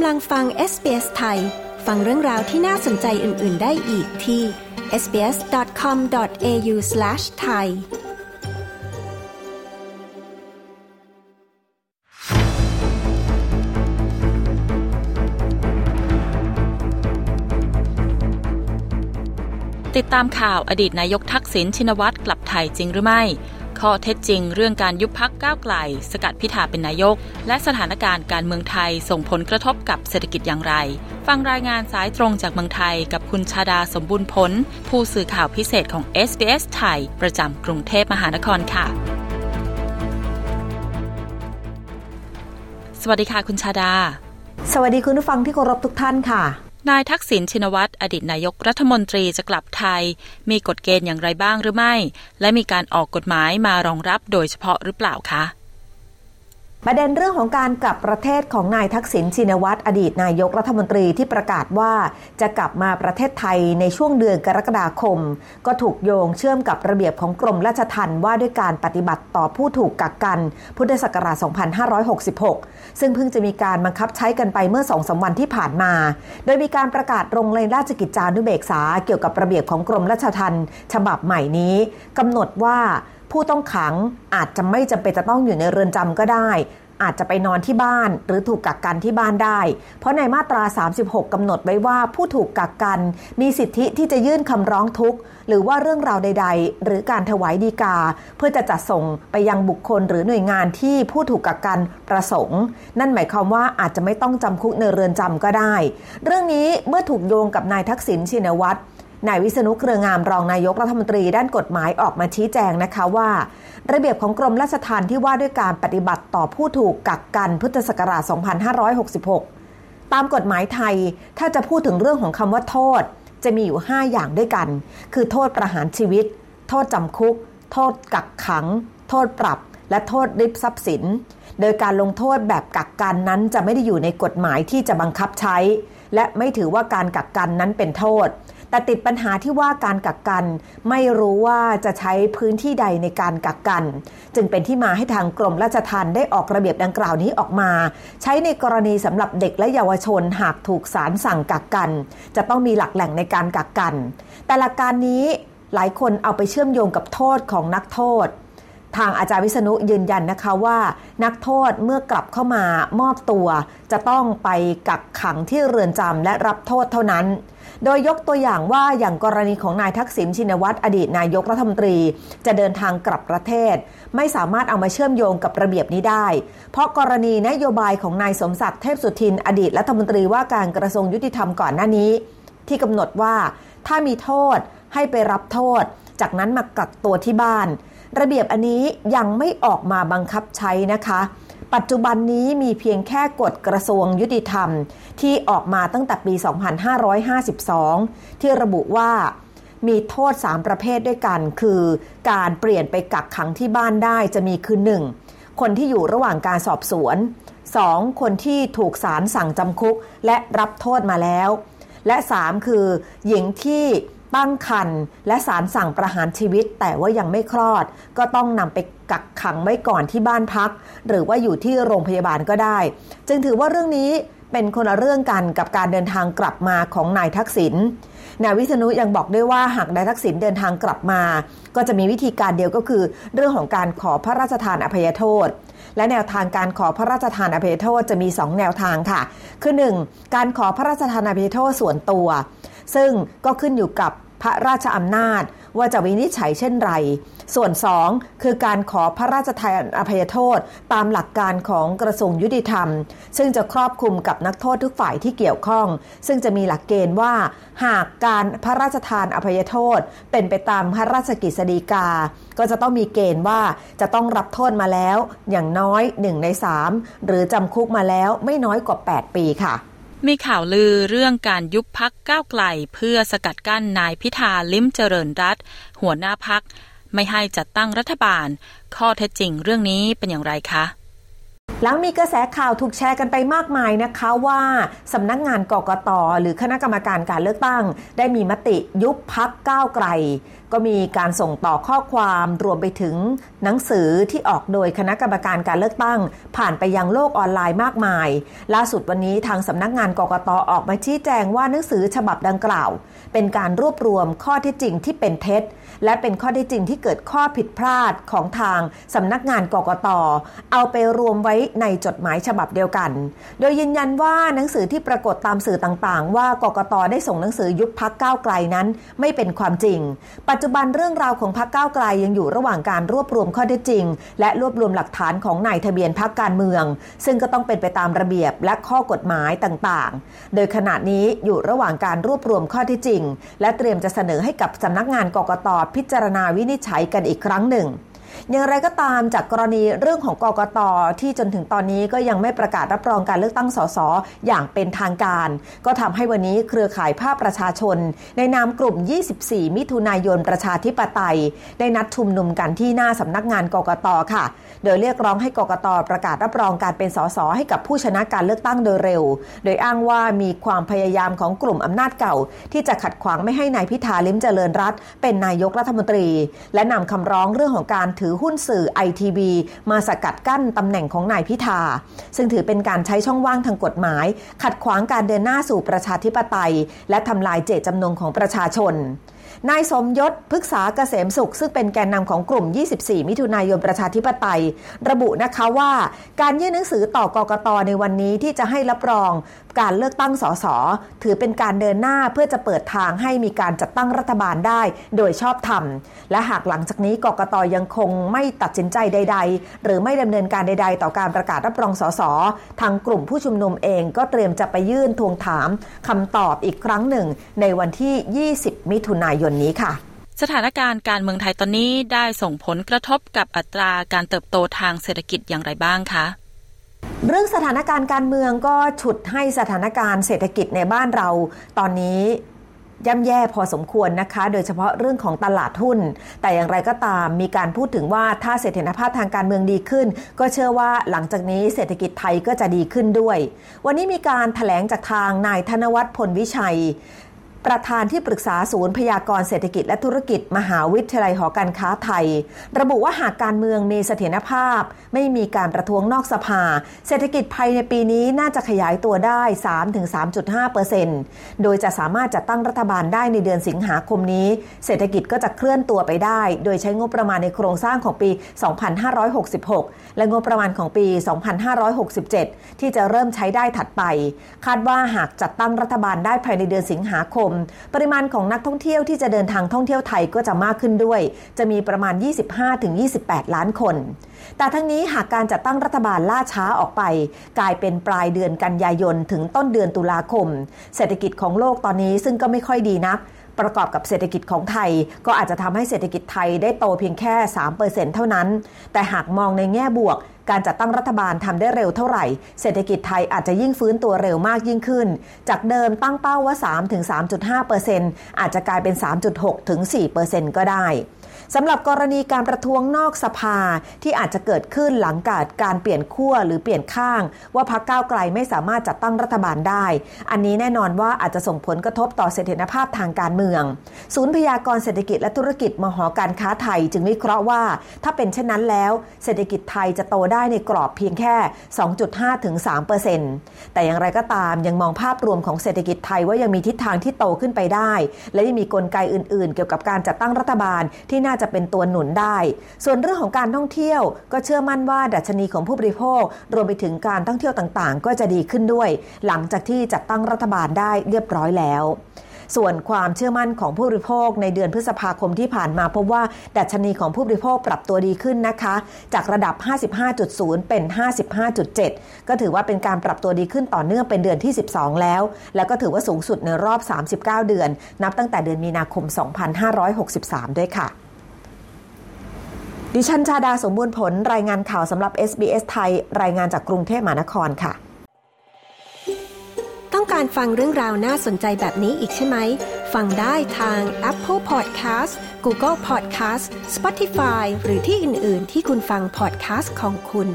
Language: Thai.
กำลังฟัง SBS ไทย ฟังเรื่องราวที่น่าสนใจอื่น ๆ ได้อีกที่ sbs.com.au/thai ติดตามข่าวอดีตนายกทักษิณชินวัตรกลับไทยจริงหรือไม่ ข้อเท็จจริงเรื่องการยุบพักก้าวไกล สกัดพิธาเป็นนายก และสถานการณ์การเมืองไทยส่งผลกระทบกับเศรษฐกิจอย่างไร ฟังรายงานสายตรงจากเมืองไทยกับคุณชาดาสมบูรณ์ผล ผู้สื่อข่าวพิเศษของ SBS ไทย ประจำกรุงเทพมหานครค่ะ สวัสดีค่ะคุณชาดา สวัสดีคุณผู้ฟังที่เคารพทุกท่านค่ะ นายทักษิณชินวัตรอดีตนายกรัฐมนตรีจะกลับไทย มีกฎเกณฑ์อย่างไรบ้างหรือไม่ และมีการออกกฎหมายมารองรับโดยเฉพาะหรือเปล่าคะ ประเด็นเรื่องของการกลับประเทศของนายทักษิณชินวัตรอดีตนายกรัฐมนตรีที่ประกาศว่าจะกลับมาประเทศไทยในช่วงเดือนกรกฎาคม ก็ถูกโยงเชื่อมกับระเบียบของกรมราชทัณฑ์ว่าด้วยการปฏิบัติต่อผู้ถูกกักกัน พุทธศักราช 2566 ซึ่งเพิ่งจะมีการบังคับใช้กันไปเมื่อสองสาวันที่ผ่านมา โดยมีการประกาศลงในราชกิจจานุเบกษาเกี่ยวกับระเบียบของกรมราชทัณฑ์ฉบับใหม่นี้กำหนดว่า ผู้ต้องขังอาจจะไม่จำเป็นจะต้องอยู่ในเรือนจำก็ได้ อาจจะไปนอนที่บ้านหรือถูกกักกันที่บ้านได้ เพราะในมาตรา 36กำหนดไว้ว่าผู้ถูกกักกัน มีสิทธิที่จะยื่นคำร้องทุกข์ หรือว่าเรื่องราวใด ๆ หรือการถวายดีกา เพื่อจะจัดส่งไปยังบุคคลหรือหน่วยงานที่ผู้ถูกกักกันประสงค์ นั่นหมายความว่าอาจจะไม่ต้องจำคุกในเรือนจำก็ได้ เรื่องนี้เมื่อถูกโยงกับนายทักษิณชินวัตร นายวิษณุเครืองามรองนายกรัฐมนตรีด้านกฎหมายออกมาชี้แจงนะคะว่า ระเบียบของกรมราชทัณฑ์ที่ว่าด้วยการปฏิบัติต่อผู้ถูกกักกันพุทธศักราช 2566 ตามกฎหมายไทยถ้าจะพูดถึงเรื่องของคำว่าโทษ จะมีอยู่ 5 อย่างด้วยกัน คือโทษประหารชีวิต โทษจำคุก โทษกักขัง โทษปรับ และโทษริบทรัพย์สิน โดยการลงโทษแบบกักกันนั้นจะไม่ได้อยู่ในกฎหมายที่จะบังคับใช้ และไม่ถือว่าการกักกันนั้นเป็นโทษ แต่ติดปัญหาที่ว่าการกักกัน ไม่รู้ว่าจะใช้พื้นที่ใดในการกักกัน จึงเป็นที่มาให้ทางกรมราชทัณฑ์ได้ออกระเบียบดังกล่าวนี้ออกมา ใช้ในกรณีสำหรับเด็กและเยาวชนหากถูกศาลสั่งกักกัน จะต้องมีหลักแหล่งในการกักกัน แต่หลักการนี้หลายคนเอาไปเชื่อมโยงกับโทษของนักโทษทางอาจารย์วิษณุยืนยันนะคะว่า นักโทษเมื่อกลับเข้ามามอบตัว จะต้องไปกักขังที่เรือนจำและรับโทษเท่านั้น โดยยกตัวอย่างว่าอย่างกรณีของนายทักษิณชินวัตรอดีตนายกรัฐมนตรี จะเดินทางกลับประเทศ ไม่สามารถเอามาเชื่อมโยงกับระเบียบนี้ได้ เพราะกรณีนโยบายของนายสมศักดิ์เทพสุทิน อดีตรัฐมนตรีว่าการกระทรวงยุติธรรมก่อนหน้านี้ ที่กำหนดว่าถ้ามีโทษให้ไปรับโทษ จากนั้นมากักตัวที่บ้าน ระเบียบอันนี้ยังไม่ออกมาบังคับใช้นะคะ ปัจจุบันนี้มีเพียงแค่กฎกระทรวงยุติธรรม ที่ออกมาตั้งแต่ปี 2552 ที่ระบุว่ามีโทษ 3 ประเภทด้วยกัน คือการเปลี่ยนไปกักขังที่บ้านได้จะมีคือ 1. คนที่อยู่ระหว่างการสอบสวน 2. คนที่ถูกศาลสั่งจำคุกและรับโทษมาแล้ว และ 3. คือหญิงที่ ตั้งครรภ์และสารสั่งประหารชีวิตแต่ว่ายังไม่คลอด ก็ต้องนำไปกักขังไว้ก่อนที่บ้านพัก หรือว่าอยู่ที่โรงพยาบาลก็ได้ จึงถือว่าเรื่องนี้ เป็นคนละเรื่องกันกับการเดินทางกลับมาของนายทักษิณนายวิษณุยังบอกด้วยว่าหากนายทักษิณเดินทางกลับมา ก็จะมีวิธีการเดียวก็คือ เรื่องของการขอพระราชทานอภัยโทษ และแนวทางการขอพระราชทานอภัยโทษจะมี 2 แนวทางค่ะ คือ 1. การขอพระราชทานอภัยโทษส่วนตัว ซึ่งก็ขึ้นอยู่กับพระราชอำนาจ ว่าจะวินิจฉัยเช่นไร ส่วน 2 คือการขอพระราชทานอภัยโทษตามหลักการของกระทรวงยุติธรรม ซึ่งจะครอบคลุมกับนักโทษทุกฝ่ายที่เกี่ยวข้อง ซึ่งจะมีหลักเกณฑ์ว่า หากการพระราชทานอภัยโทษ เป็นไปตามพระราชกิจสีกา ก็จะต้องมีเกณฑ์ว่าจะต้องรับโทษมาแล้ว อย่างน้อย 1 ใน 3 หรือจำคุกมาแล้วไม่น้อยกว่า 8 ปีค่ะ มีข่าวลือเรื่องการยุบพักก้าวไกล เพื่อสกัดกั้นนายพิธาลิ้มเจริญรัตหัวหน้าพัก ไม่ให้จัดตั้งรัฐบาล ข้อเท็จจริงเรื่องนี้เป็นอย่างไรคะ หลังมีกระแสข่าวถูกแชร์กันไปมากมายนะคะว่าสำนักงานกกตหรือคณะกรรมการการเลือกตั้ง ได้มีมติยุบพักก้าวไกล ก็มีการส่งต่อข้อความรวมไปถึงหนังสือที่ออกโดยคณะกรรมการการเลือกตั้ง ผ่านไปยังโลกออนไลน์มากมาย ล่าสุดวันนี้ทางสำนักงานกกตออกมาชี้แจงว่าหนังสือฉบับดังกล่าว เป็นการรวบรวมข้อเท็จจริงที่เป็นเท็จ และเป็นข้อได้จริงที่เกิดข้อผิดพลาดของทางสำนักงานกกตเอาไปรวมไว้ในจดหมายฉบับเดียวกัน โดยยืนยันว่าหนังสือที่ปรากฏตามสื่อต่างๆ ว่ากกตได้ส่งหนังสือยุบพักก้าวไกลนั้น ไม่เป็นความจริง ปัจจุบันเรื่องราวของพักก้าวไกลยังอยู่ระหว่างการรวบรวมข้อได้จริง และรวบรวมหลักฐานของนายทะเบียนพักการเมือง ซึ่งก็ต้องเป็นไปตามระเบียบและข้อกฎหมายต่างๆ โดยขณะนี้อยู่ระหว่างการรวบรวมข้อที่จริง และเตรียมจะเสนอให้กับสำนักงานกกตพิจารณาวินิจฉัยกันอีกครั้งหนึ่ง อย่างไรก็ตามจากกรณีเรื่องของกกตที่จนถึงตอนนี้ก็ยังไม่ประกาศรับรองการเลือกตั้งสสอย่างเป็นทางการ ก็ทำให้วันนี้เครือข่ายภาคประชาชน ในนามกลุ่ม 24 มิถุนายนประชาธิปไตย ได้นัดชุมนุมกันที่หน้าสำนักงานกกตค่ะ โดยเรียกร้องให้กกตประกาศรับรองการเป็นสสให้กับผู้ชนะการเลือกตั้งโดยเร็ว โดยอ้างว่ามีความพยายามของกลุ่มอำนาจเก่า ที่จะขัดขวางไม่ให้นายพิธาลิมเจริญรัตเป็นนายกรัฐมนตรี และนำคำร้องเรื่องของการถือหุ้นสื่อไอทีวีมาสกัดกั้นตำแหน่งของนายพิธา ซึ่งถือเป็นการใช้ช่องว่างทางกฎหมาย ขัดขวางการเดินหน้าสู่ประชาธิปไตย และทำลายเจตจำนงของประชาชน นายสมยศพฤกษาเกษมสุข ซึ่งเป็นแกนนำของกลุ่ม 24 มิถุนายนประชาธิปไตย ระบุนะคะว่าการยื่นหนังสือต่อกกตในวันนี้ที่จะให้รับรองการเลือกตั้งสสถือเป็นการเดินหน้าเพื่อจะเปิดทางให้มีการจัดตั้งรัฐบาลได้โดยชอบธรรม และหากหลังจากนี้กกตยังคงไม่ตัดสินใจใด ๆ หรือไม่ดำเนินการใด ๆ ต่อการประกาศรับรองสสทางกลุ่มผู้ชุมนุมเองก็เตรียมจะไปยื่นทวงถามคำตอบอีกครั้งหนึ่ง ในวันที่ 20 มิถุนายนนี้ค่ะสถานการณ์การเมืองไทยตอนนี้ได้ส่งผลกระทบกับอัตราการเติบโตทางเศรษฐกิจอย่างไรบ้างคะ เรื่องสถานการณ์การเมืองก็ฉุดให้สถานการณ์เศรษฐกิจในบ้านเราตอนนี้ย่ำแย่พอสมควรนะคะ โดยเฉพาะเรื่องของตลาดหุ้น แต่อย่างไรก็ตามมีการพูดถึงว่าถ้าเสถียรภาพทางการเมืองดีขึ้น ก็เชื่อว่าหลังจากนี้เศรษฐกิจไทยก็จะดีขึ้นด้วย วันนี้มีการถแถลงจากทางนายธนวัฒน์พลวิชัย ประธานที่ปรึกษาศูนย์พยากรเศรษฐกิจและธุรกิจ มหาวิทยาลัยหอการค้าไทย ระบุว่าหากการเมืองมีเสถียรภาพ ไม่มีการประท้วงนอกสภา เศรษฐกิจภายในปีนี้น่าจะขยายตัวได้ 3-3.5%โดยจะสามารถจัดตั้งรัฐบาลได้ในเดือนสิงหาคมนี้ เศรษฐกิจก็จะเคลื่อนตัวไปได้ โดยใช้งบประมาณในโครงสร้างของปี 2566 และงบประมาณของปี 2567 ที่จะเริ่มใช้ได้ถัดไป คาดว่าหากจัดตั้งรัฐบาลได้ภายในเดือนสิงหาคมปริมาณของนักท่องเที่ยวที่จะเดินทางท่องเที่ยวไทยก็จะมากขึ้นด้วย จะมีประมาณ 25-28 ล้านคน แต่ทั้งนี้หากการจัดตั้งรัฐบาลล่าช้าออกไป กลายเป็นปลายเดือนกันยายนถึงต้นเดือนตุลาคม เศรษฐกิจของโลกตอนนี้ซึ่งก็ไม่ค่อยดีนักประกอบกับเศรษฐกิจของไทย ก็อาจจะทำให้เศรษฐกิจไทยได้โตเพียงแค่ 3%เท่านั้น แต่หากมองในแง่บวก การจัดตั้งรัฐบาลทำได้เร็วเท่าไหร่ เศรษฐกิจไทยอาจจะยิ่งฟื้นตัวเร็วมากยิ่งขึ้น จากเดิมตั้งเป้าว่า 3-3.5%อาจจะกลายเป็น 3.6-4%ก็ได้ สำหรับกรณีการประท้วงนอกสภาที่อาจจะเกิดขึ้นหลังการการเปลี่ยนขั้วหรือเปลี่ยนข้าง ว่าพรรคก้าวไกลไม่สามารถจัดตั้งรัฐบาลได้ อันนี้แน่นอนว่าอาจจะส่งผลกระทบต่อเสถียรภาพทางการเมือง ศูนย์พยากรเศรษฐกิจและธุรกิจมหอการค้าไทย จึงวิเคราะห์ว่า ถ้าเป็นเช่นนั้นแล้ว เศรษฐกิจไทยจะโตได้ในกรอบเพียงแค่ 2.5ถึง3%แต่อย่างไรก็ตามยังมองภาพรวมของเศรษฐกิจไทยว่ายังมีทิศทางที่โตขึ้นไปได้ และยังมีกลไกอื่น ๆ เกี่ยวกับการจัดตั้งรัฐบาลที่น่าจะเป็นตัวหนุนได้ ส่วนเรื่องของการท่องเที่ยว ก็เชื่อมั่นว่าดัชนีของผู้บริโภค รวมไปถึงการท่องเที่ยวต่างๆ ก็จะดีขึ้นด้วย หลังจากที่จัดตั้งรัฐบาลได้เรียบร้อยแล้วส่วนความเชื่อมั่นของผู้บริโภคในเดือนพฤษภาคมที่ผ่านมาพบว่า ดัชนีของผู้บริโภคปรับตัวดีขึ้นนะคะ จากระดับ 55.0 เป็น 55.7 ก็ถือว่าเป็นการปรับตัวดีขึ้นต่อเนื่องเป็นเดือนที่ 12 แล้ว แล้วก็ถือว่าสูงสุดในรอบ 39 เดือน นับตั้งแต่เดือนมีนาคม 2563 ด้วยค่ะ ดิฉันชาดาสมบูรณ์ผลรายงานข่าวสำหรับ SBS ไทย รายงานจากกรุงเทพมหานครค่ะ ต้องการฟังเรื่องราวน่าสนใจแบบนี้อีกใช่ไหม ฟังได้ทาง Apple Podcast Google Podcast Spotify หรือที่อื่น ๆ ที่คุณฟัง podcast ของคุณ